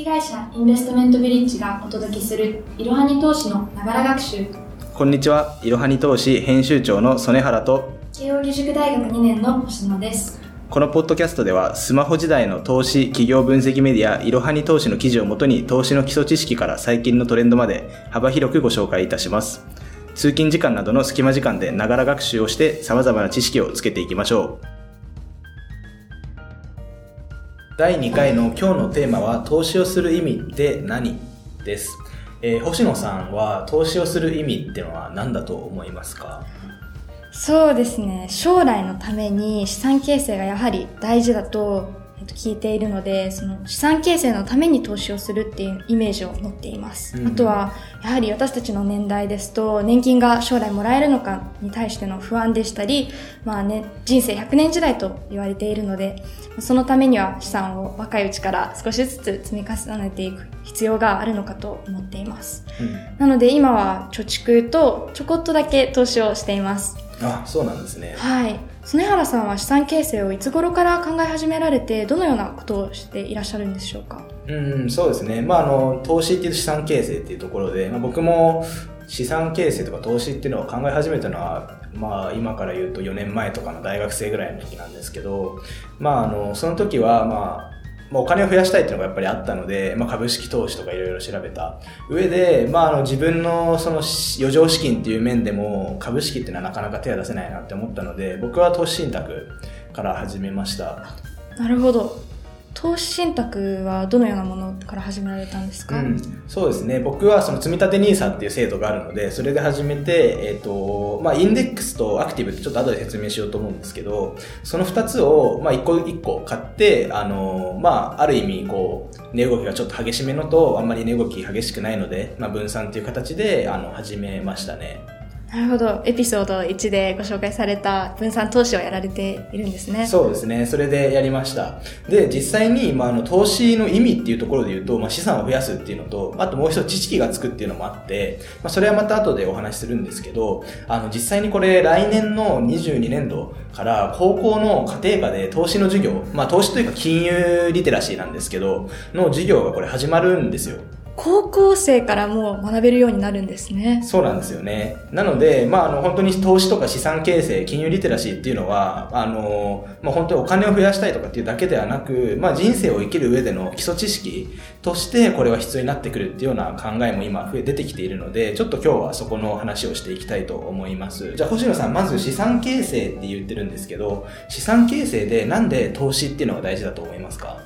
式会社インベストメントビリッジがお届けするいろはに投資のながら学習こんにちは、いろはに投資編集長の曽根原と、慶應義塾大学2年の星野ですこのポッドキャストでは、スマホ時代の投資、企業分析メディア、いろはに投資の記事をもとに、投資の基礎知識から最近のトレンドまで幅広くご紹介いたします。通勤時間などの隙間時間でながら学習をして、様々な知識をつけていきましょう。第2回の今日のテーマは、投資をする意味って何？です。えー星野さんは投資をする意味っていうのは何だと思いますか？そうですね。将来のために資産形成がやはり大事だとと聞いているのでその資産形成のために投資をするっていうイメージを持っています、うんあとはやはり私たちの年代ですと年金が将来もらえるのかに対しての不安でしたり、まあね、人生100年時代と言われているのでそのためには資産を若いうちから少しずつ積み重ねていく必要があるのかと思っています。なので今は貯蓄とちょこっとだけ投資をしています。あ、そうなんですね。はい。曽根原さんは資産形成をいつ頃から考え始められて、どのようなことをしていらっしゃるんでしょうか？うん、そうですね。まあ、あの、投資っていう資産形成っていうところで、まあ、僕も資産形成とか投資っていうのを考え始めたのは、まあ、今から言うと4年前とかの大学生ぐらいの時なんですけど、まあ、あの、その時は、まあ、まあ、お金を増やしたいっていうのがやっぱりあったので、まあ、株式投資とかいろいろ調べた上で、まあ、あの自分のその余剰資金っていう面でも株式っていうのはなかなか手は出せないなって思ったので僕は投資信託から始めました。なるほど。投資信託はどのようなものから始められたんですか、うん、そうですね。僕はその積立 NISA っていう制度があるので、それで始めて、えっ、と、まあ、インデックスとアクティブってちょっと後で説明しようと思うんですけど、その二つを、まあ、一個一個買って、あの、まあ、ある意味、こう、値動きがちょっと激しめのと、あんまり値動き激しくないので、まあ、分散っていう形で、あの、始めましたね。なるほど。エピソード1でご紹介された分散投資をやられているんですね。そうですね。それでやりました。で、実際に、まあ、あの、投資の意味っていうところで言うと、まあ、資産を増やすっていうのと、あともう一つ知識がつくっていうのもあって、まあ、それはまた後でお話しするんですけど、あの、実際にこれ、来年の22年度から、高校の家庭科で投資の授業、まあ、投資というか金融リテラシーなんですけど、の授業がこれ始まるんですよ。高校生からも学べるようになるんですね。そうなんですよね。なので、まあ、あの、本当に投資とか資産形成、金融リテラシーっていうのは、あの、まあ、本当にお金を増やしたいとかっていうだけではなく、まあ、人生を生きる上での基礎知識として、これは必要になってくるっていうような考えも今増え出てきているので、ちょっと今日はそこの話をしていきたいと思います。じゃあ、星野さん、まず資産形成って言ってるんですけど、資産形成でなんで投資っていうのが大事だと思いますか？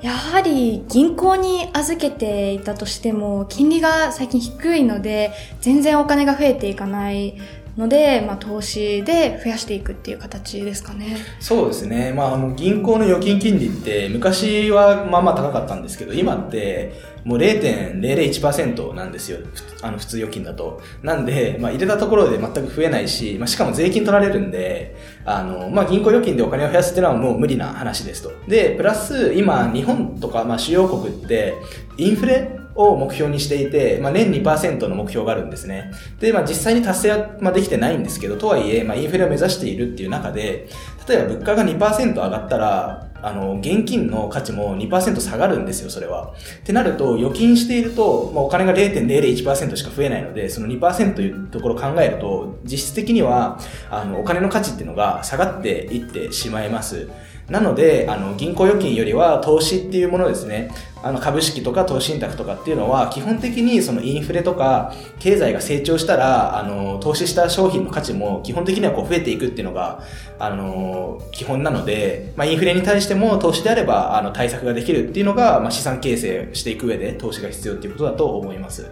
やはり銀行に預けていたとしても金利が最近低いので全然お金が増えていかない。ので、まあ、投資で増やしていくっていう形ですかね。そうですね。まあ、あの、銀行の預金金利って、昔はまあまあ高かったんですけど、今って、もう0.001%なんですよ。あの、普通預金だと。なんで、まあ、入れたところで全く増えないし、まあ、しかも税金取られるんで、あの、まあ、銀行預金でお金を増やすっていうのはもう無理な話ですと。で、プラス、今、日本とか、まあ、主要国って、インフレを目標にしていて、まあ、年2%の目標があるんですね。で、まあ、実際に達成は、まあ、できてないんですけど、とはいえ、まあ、インフレを目指しているっていう中で、例えば物価が2%上がったら、あの、現金の価値も2%下がるんですよ、それは。ってなると、預金していると、まあ、お金が0.001%しか増えないので、その2%というところを考えると、実質的には、あの、お金の価値っていうのが下がっていってしまいます。なので、あの、銀行預金よりは投資っていうものですね。あの、株式とか投資信託とかっていうのは、基本的にそのインフレとか、経済が成長したら、あの、投資した商品の価値も基本的にはこう増えていくっていうのが、あの、基本なので、まあ、インフレに対しても投資であれば、あの、対策ができるっていうのが、まあ、資産形成していく上で投資が必要っていうことだと思います。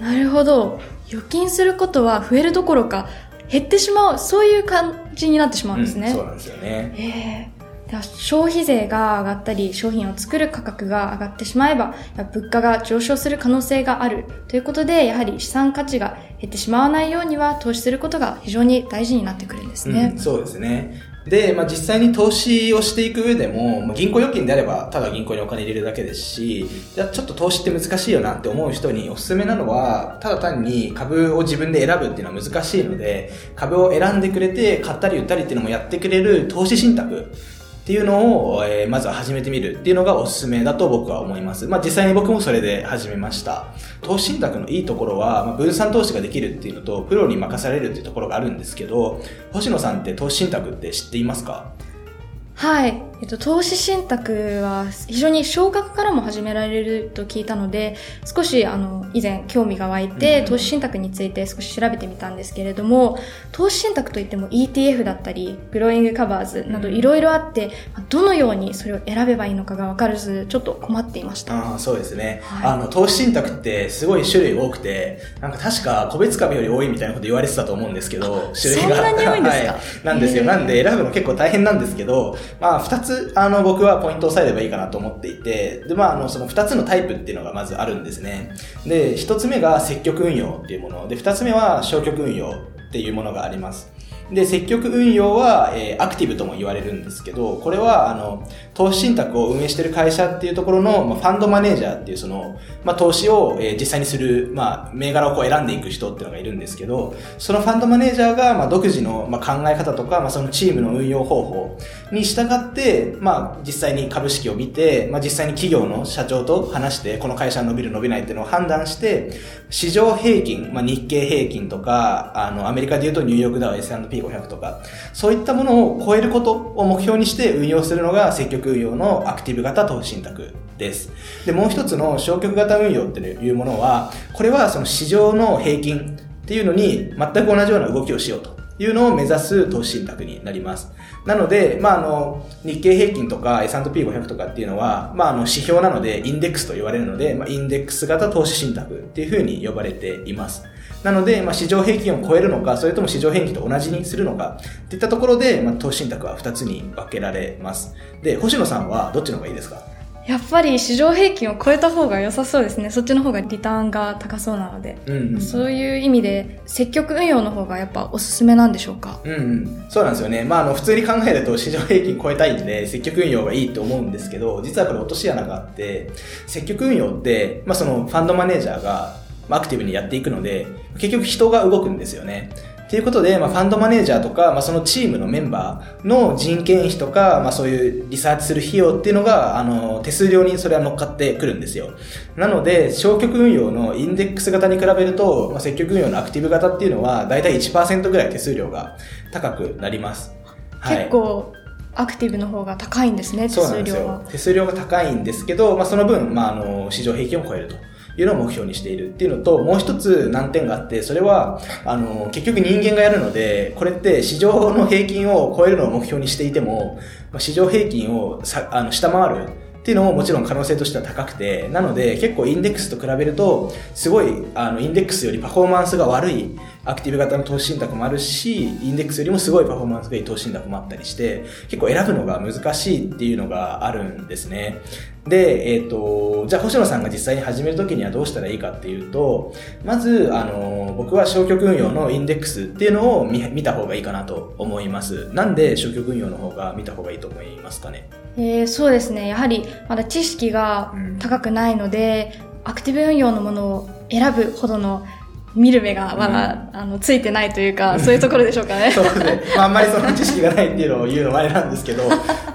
なるほど。預金することは増えるどころか減ってしまう、そういう感じになってしまうんですね。うんそうなんですよね。ええでは消費税が上がったり、商品を作る価格が上がってしまえば、物価が上昇する可能性があるということで、やはり資産価値が減ってしまわないようには投資することが非常に大事になってくるんですね。うん、そうですね。で、まあ、実際に投資をしていく上でも、まあ、銀行預金であれば、ただ銀行にお金入れるだけですし、じゃあちょっと投資って難しいよなって思う人におすすめなのは、ただ単に株を自分で選ぶっていうのは難しいので、株を選んでくれて、買ったり売ったりっていうのもやってくれる投資信託。っていうのを、えー、まずは始めてみるっていうのがおすすめだと僕は思います。まあ実際に僕もそれで始めました。投資信託のいいところは、まあ、分散投資ができるっていうのと、プロに任されるっていうところがあるんですけど、星野さんって投資信託って知っていますか？はい。えっと、投資信託は非常に少額からも始められると聞いたので、少しあの、以前興味が湧いて、投資信託について少し調べてみたんですけれども、投資信託といっても ETF だったり、グローイングカバーズなどいろいろあって、どのようにそれを選べばいいのかがわからず、ちょっと困っていました。ああ、そうですね。はい、あの、投資信託ってすごい種類多くて、なんか確か個別株より多いみたいなこと言われてたと思うんですけど、種類が。そんなに多いんですか、はい、なんですよ。なんで選ぶの結構大変なんですけど、まあ、二つ、つあの、僕はポイントを押さえればいいかなと思っていて、で、まあ、あの、その2つのタイプっていうのがまずあるんですね。で、1つ目が積極運用っていうもの。で、2つ目は消極運用っていうものがあります。で、積極運用は、えー、アクティブとも言われるんですけど、これは、あの、投資信託を運営している会社っていうところの、まあ、ファンドマネージャーっていうその、まあ、投資を、えー、実際にする、まあ、銘柄をこう選んでいく人っていうのがいるんですけど、そのファンドマネージャーが、まあ、独自の、まあ、考え方とか、まあ、そのチームの運用方法に従って、まあ、実際に株式を見て、まあ、実際に企業の社長と話して、この会社伸びる伸びないっていうのを判断して、市場平均、まあ、日経平均とか、あの、アメリカで言うとニューヨークダウ500とか、そういったものを超えることを目標にして運用するのが積極運用のアクティブ型投資信託です。で、もう一つの消極型運用っていうものは、これはその市場の平均っていうのに全く同じような動きをしようというのを目指す投資信託になります。なので、まあ、あの、日経平均とか S&P500 とかっていうのは、まあ、あの、指標なので、インデックスと言われるので、まあ、インデックス型投資信託っていうふうに呼ばれています。なので、まあ、市場平均を超えるのか、それとも市場平均と同じにするのか、っていったところで、まあ、投資信託は2つに分けられます。で、星野さんはどっちの方がいいですか？やっぱり市場平均を超えた方が良さそうですね。そっちの方がリターンが高そうなので。うんうん、そういう意味で、積極運用の方がやっぱおすすめなんでしょうか？うんうん。そうなんですよね。まあ、あの、普通に考えると市場平均超えたいんで、積極運用がいいと思うんですけど、実はこれ落とし穴があって、積極運用って、まあ、そのファンドマネージャーがアクティブにやっていくので、結局人が動くんですよね。ということで、まあ、ファンドマネージャーとか、まあ、そのチームのメンバーの人件費とか、まあ、そういうリサーチする費用っていうのが、あの、手数料にそれは乗っかってくるんですよ。なので、消極運用のインデックス型に比べると、まあ、積極運用のアクティブ型っていうのは、だいたい1%ぐらい手数料が高くなります。はい、結構、アクティブの方が高いんですね、手数料は。手数料が高いんですけど、まあ、その分、まあ、あの、市場平均を超えると。いうのを目標にしているっていうのと、もう一つ難点があって、それは、あの、結局人間がやるので、これって市場の平均を超えるのを目標にしていても、市場平均をさあの下回るっていうのももちろん可能性としては高くて、なので結構インデックスと比べると、すごい、あの、インデックスよりパフォーマンスが悪いアクティブ型の投資信託もあるし、インデックスよりもすごいパフォーマンスがいい投資信託もあったりして、結構選ぶのが難しいっていうのがあるんですね。で、えっ、ー、と、じゃあ星野さんが実際に始めるときにはどうしたらいいかっていうと、まず、あの、僕は消極運用のインデックスっていうのを見見た方がいいかなと思います。なんで消極運用の方が見た方がいいと思いますかね？えー、そうですね。やはり、まだ知識が高くないので、うん、アクティブ運用のものを選ぶほどの見る目がまだ、うん、あの、ついてないというか、そういうところでしょうかね。そうですね。まあ、あんまりその知識がないっていうのを言うのもあれなんですけど、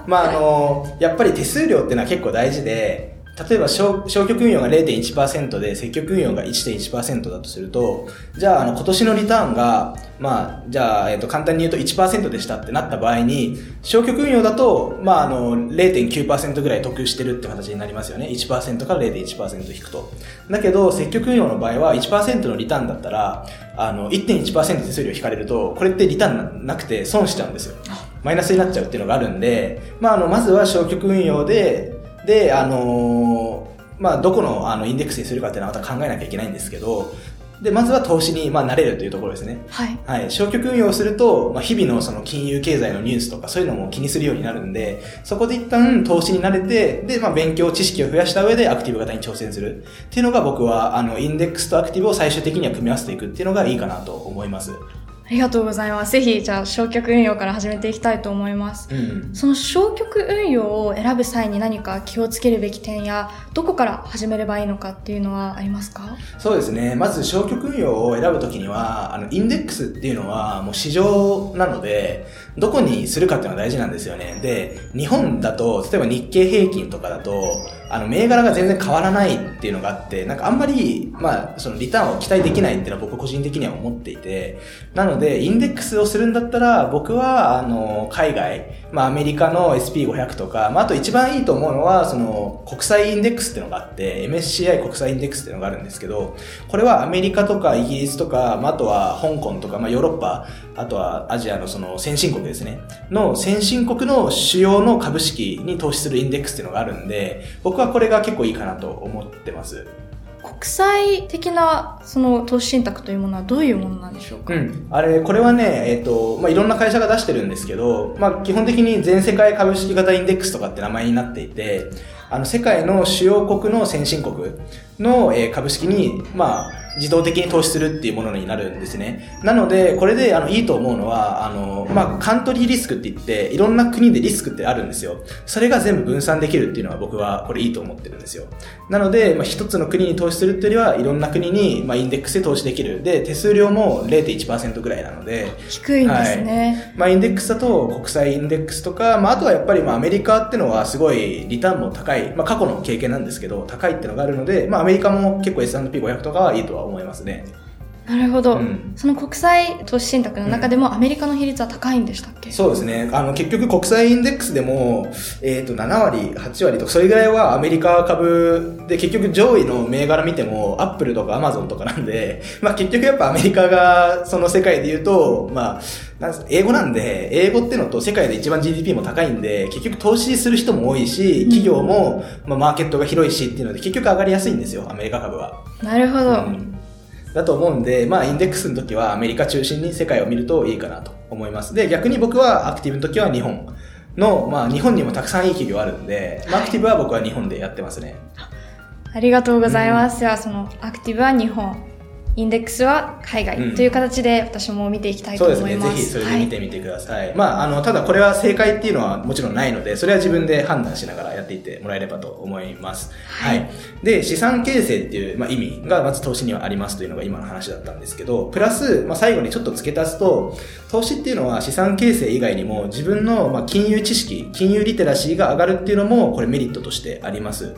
まあ、あの、やっぱり手数料っていうのは結構大事で、例えば消、消極運用が0.1%で積極運用が1.1%だとすると、じゃあ、あの、今年のリターンが、まあ、じゃあ、えっ、と、簡単に言うと1%でしたってなった場合に、消極運用だと、まあ、あの、0.9%ぐらい得してるって形になりますよね。1%から0.1%引くと。だけど、積極運用の場合は1%のリターンだったら、あの、1.1%手数料引かれると、これってリターンなくて損しちゃうんですよ。マイナスになっちゃうっていうのがあるんで、まあ、あの、まずは消極運用で、で、あのー、まあ、どこのあのインデックスにするかっていうのはまた考えなきゃいけないんですけど、で、まずは投資に、まあ、慣れるというところですね。はい。はい。消極運用をすると、まあ、日々のその金融経済のニュースとかそういうのも気にするようになるんで、そこで一旦投資に慣れて、で、まあ、勉強、知識を増やした上でアクティブ型に挑戦するっていうのが僕は、あの、インデックスとアクティブを最終的には組み合わせていくっていうのがいいかなと思います。ありがとうございます。ぜひ、じゃあ、消極運用から始めていきたいと思います。うん。その消極運用を選ぶ際に何か気をつけるべき点や、どこから始めればいいのかっていうのはありますか？そうですね。まず消極運用を選ぶときには、あの、インデックスっていうのはもう市場なので、どこにするかっていうのが大事なんですよね。で、日本だと、例えば日経平均とかだと、あの、銘柄が全然変わらないっていうのがあって、なんかあんまり、まあ、そのリターンを期待できないっていうのは僕個人的には思っていて、なので、インデックスをするんだったら、僕は、あの、海外、まあ、アメリカの SP500 とか、まあ、あと一番いいと思うのは、その、国際インデックスっていうのがあって、MSCI 国際インデックスっていうのがあるんですけど、これはアメリカとかイギリスとか、まあ、あとは香港とか、まあ、ヨーロッパ、あとはアジアのその先進国ですね。の先進国の主要の株式に投資するインデックスっていうのがあるんで、僕はこれが結構いいかなと思ってます。国際的な、その投資信託というものはどういうものなんでしょうか、うん。あれ、これはね、えっ、と、まあ、いろんな会社が出してるんですけど、まあ、基本的に全世界株式型インデックスとかって名前になっていて、あの、世界の主要国の先進国の、えー株式に、まあ、自動的に投資するっていうものになるんですね。なので、これで、あの、いいと思うのは、あの、まあ、カントリーリスクって言って、いろんな国でリスクってあるんですよ。それが全部分散できるっていうのは僕はこれいいと思ってるんですよ。なので、まあ、一つの国に投資するっていうよりは、いろんな国に、まあ、インデックスで投資できる。で、手数料も0.1%ぐらいなので、低いんですね。まあ、インデックスだと国際インデックスとか、まあ、あとはやっぱりまあアメリカってのはすごいリターンも高い、まあ、過去の経験なんですけど、高いってのがあるので、まあ、アメリカも結構 S&P500 とかはいいとは思いますね。なるほど、うん。その国際投資信託の中でもアメリカの比率は高いんでしたっけ、そうですね。あの、結局国際インデックスでも、えっ、と、7割、8割とか、それぐらいはアメリカ株で、結局上位の銘柄見ても、アップルとかアマゾンとかなんで、まあ結局やっぱアメリカが、その世界で言うと、まあ、英語なんで、英語ってのと世界で一番 GDP も高いんで、結局投資する人も多いし、企業も、まあマーケットが広いしっていうので、結局上がりやすいんですよ、アメリカ株は。なるほど、うんだと思うんで、まあ、インデックスの時はアメリカ中心に世界を見るといいかなと思います。で、逆に僕はアクティブの時は日本の、まあ、日本にもたくさんいい企業あるんで、まあ、アクティブは僕は日本でやってますね。ありがとうございます。では、そのアクティブは日本、インデックスは海外うんという形で私も見ていきたいとそうですね。思います。ぜひそれで見てみてください。まあ、あの、ただこれは正解っていうのはもちろんないので、それは自分で判断しながらやっていってもらえればと思います。はい。で、資産形成っていう、まあ、意味がまず投資にはありますというのが今の話だったんですけど、プラス、まあ、最後にちょっと付け足すと、投資っていうのは資産形成以外にも自分の、まあ、金融知識、金融リテラシーが上がるっていうのも、これメリットとしてあります。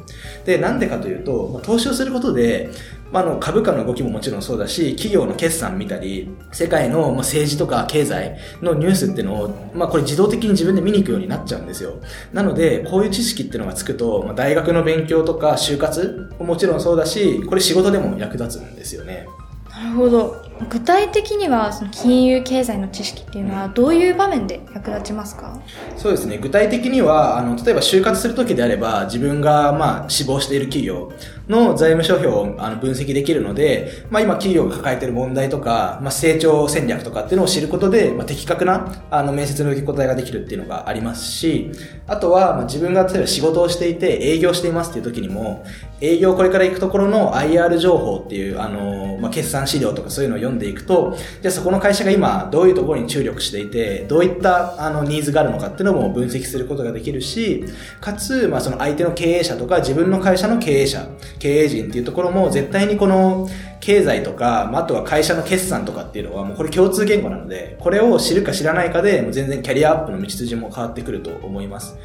で、なんでかというと、まあ、投資をすることで、まあ、あの株価の動きももちろんそうだし、企業の決算見たり、世界のまあ政治とか経済のニュースっていうのを、まあ、これ自動的に自分で見に行くようになっちゃうんですよ。なので、こういう知識っていうのがつくと、まあ、大学の勉強とか就活ももちろんそうだし、これ仕事でも役立つんですよね。なるほど。具体的には、その金融経済の知識っていうのはどういう場面で役立ちますか？そうですね。具体的には、あの、例えば就活するときであれば、自分が、まあ、志望している企業の財務諸表をあの分析できるので、まあ、今企業が抱えている問題とか、まあ、成長戦略とかっていうのを知ることで、まあ、的確な、あの、面接の受け答えができるっていうのがありますし、あとは、まあ、自分が例えば仕事をしていて営業していますっていう時にも、営業これから行くところの IR 情報っていう、あの、まあ、決算資料とかそういうのを読んでいくと、じゃあそこの会社が今どういうところに注力していて、どういったあのニーズがあるのかっていうのも分析することができるし、かつ、まあ、その相手の経営者とか自分の会社の経営者、経営陣っていうところも絶対にこの経済とか、まあ、とは会社の決算とかっていうのはもうこれ共通言語なので、これを知るか知らないかで、も全然キャリアアップの道筋も変わってくると思います。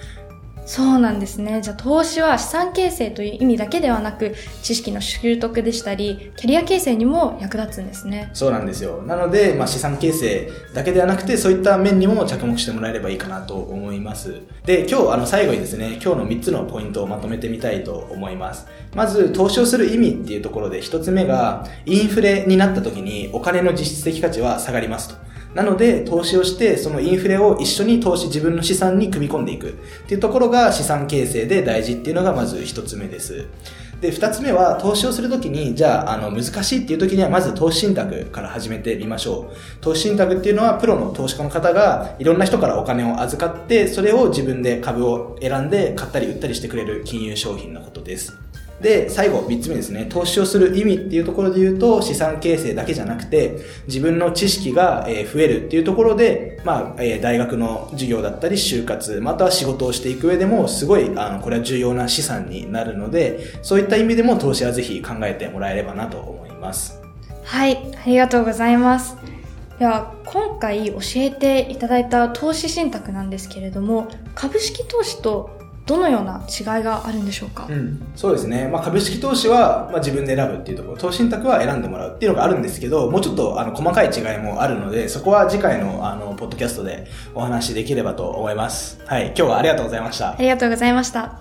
そうなんですね。じゃあ投資は資産形成という意味だけではなく、知識の習得でしたり、キャリア形成にも役立つんですね。そうなんですよ。なので、まあ、資産形成だけではなくて、そういった面にも着目してもらえればいいかなと思います。で、今日、あの、最後にですね、今日の3つのポイントをまとめてみたいと思います。まず、投資をする意味っていうところで、1つ目が、インフレになった時にお金の実質的価値は下がりますと。なので、投資をして、そのインフレを一緒に投資、自分の資産に組み込んでいくっていうところが資産形成で大事っていうのがまず一つ目です。で、二つ目は、投資をするときに、じゃあ、あの、難しいっていうときには、まず投資信託から始めてみましょう。投資信託っていうのは、プロの投資家の方が、いろんな人からお金を預かって、それを自分で株を選んで買ったり売ったりしてくれる金融商品のことです。で、最後、3つ目ですね。投資をする意味っていうところで言うと、資産形成だけじゃなくて、自分の知識が増えるっていうところで、まあ、大学の授業だったり、就活、または仕事をしていく上でも、すごい、あの、これは重要な資産になるので、そういった意味でも投資はぜひ考えてもらえればなと思います。はい、ありがとうございます。では、今回教えていただいた投資信託なんですけれども、株式投資とどのような違いがあるんでしょうか、うん、そうですね。まあ、株式投資は、まあ、自分で選ぶっていうところ、投資信託は選んでもらうっていうのがあるんですけど、もうちょっと、あの、細かい違いもあるので、そこは次回の、あの、ポッドキャストでお話しできればと思います。はい。今日はありがとうございましたあ。りがとうございました。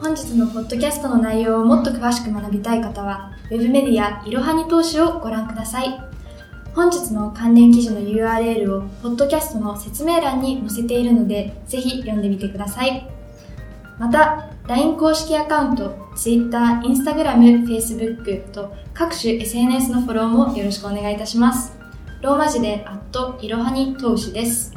本日のポッドキャストの内容をもっと詳しく学びたい方は、ウェブメディアいろはに投資をご覧ください。本日の関連記事の URL をポッドキャストの説明欄に載せているので、ぜひ読んでみてください。また、LINE 公式アカウント、Twitter、Instagram、Facebook と各種 SNS のフォローもよろしくお願いいたします。ローマ字で、アットいろはに投資です。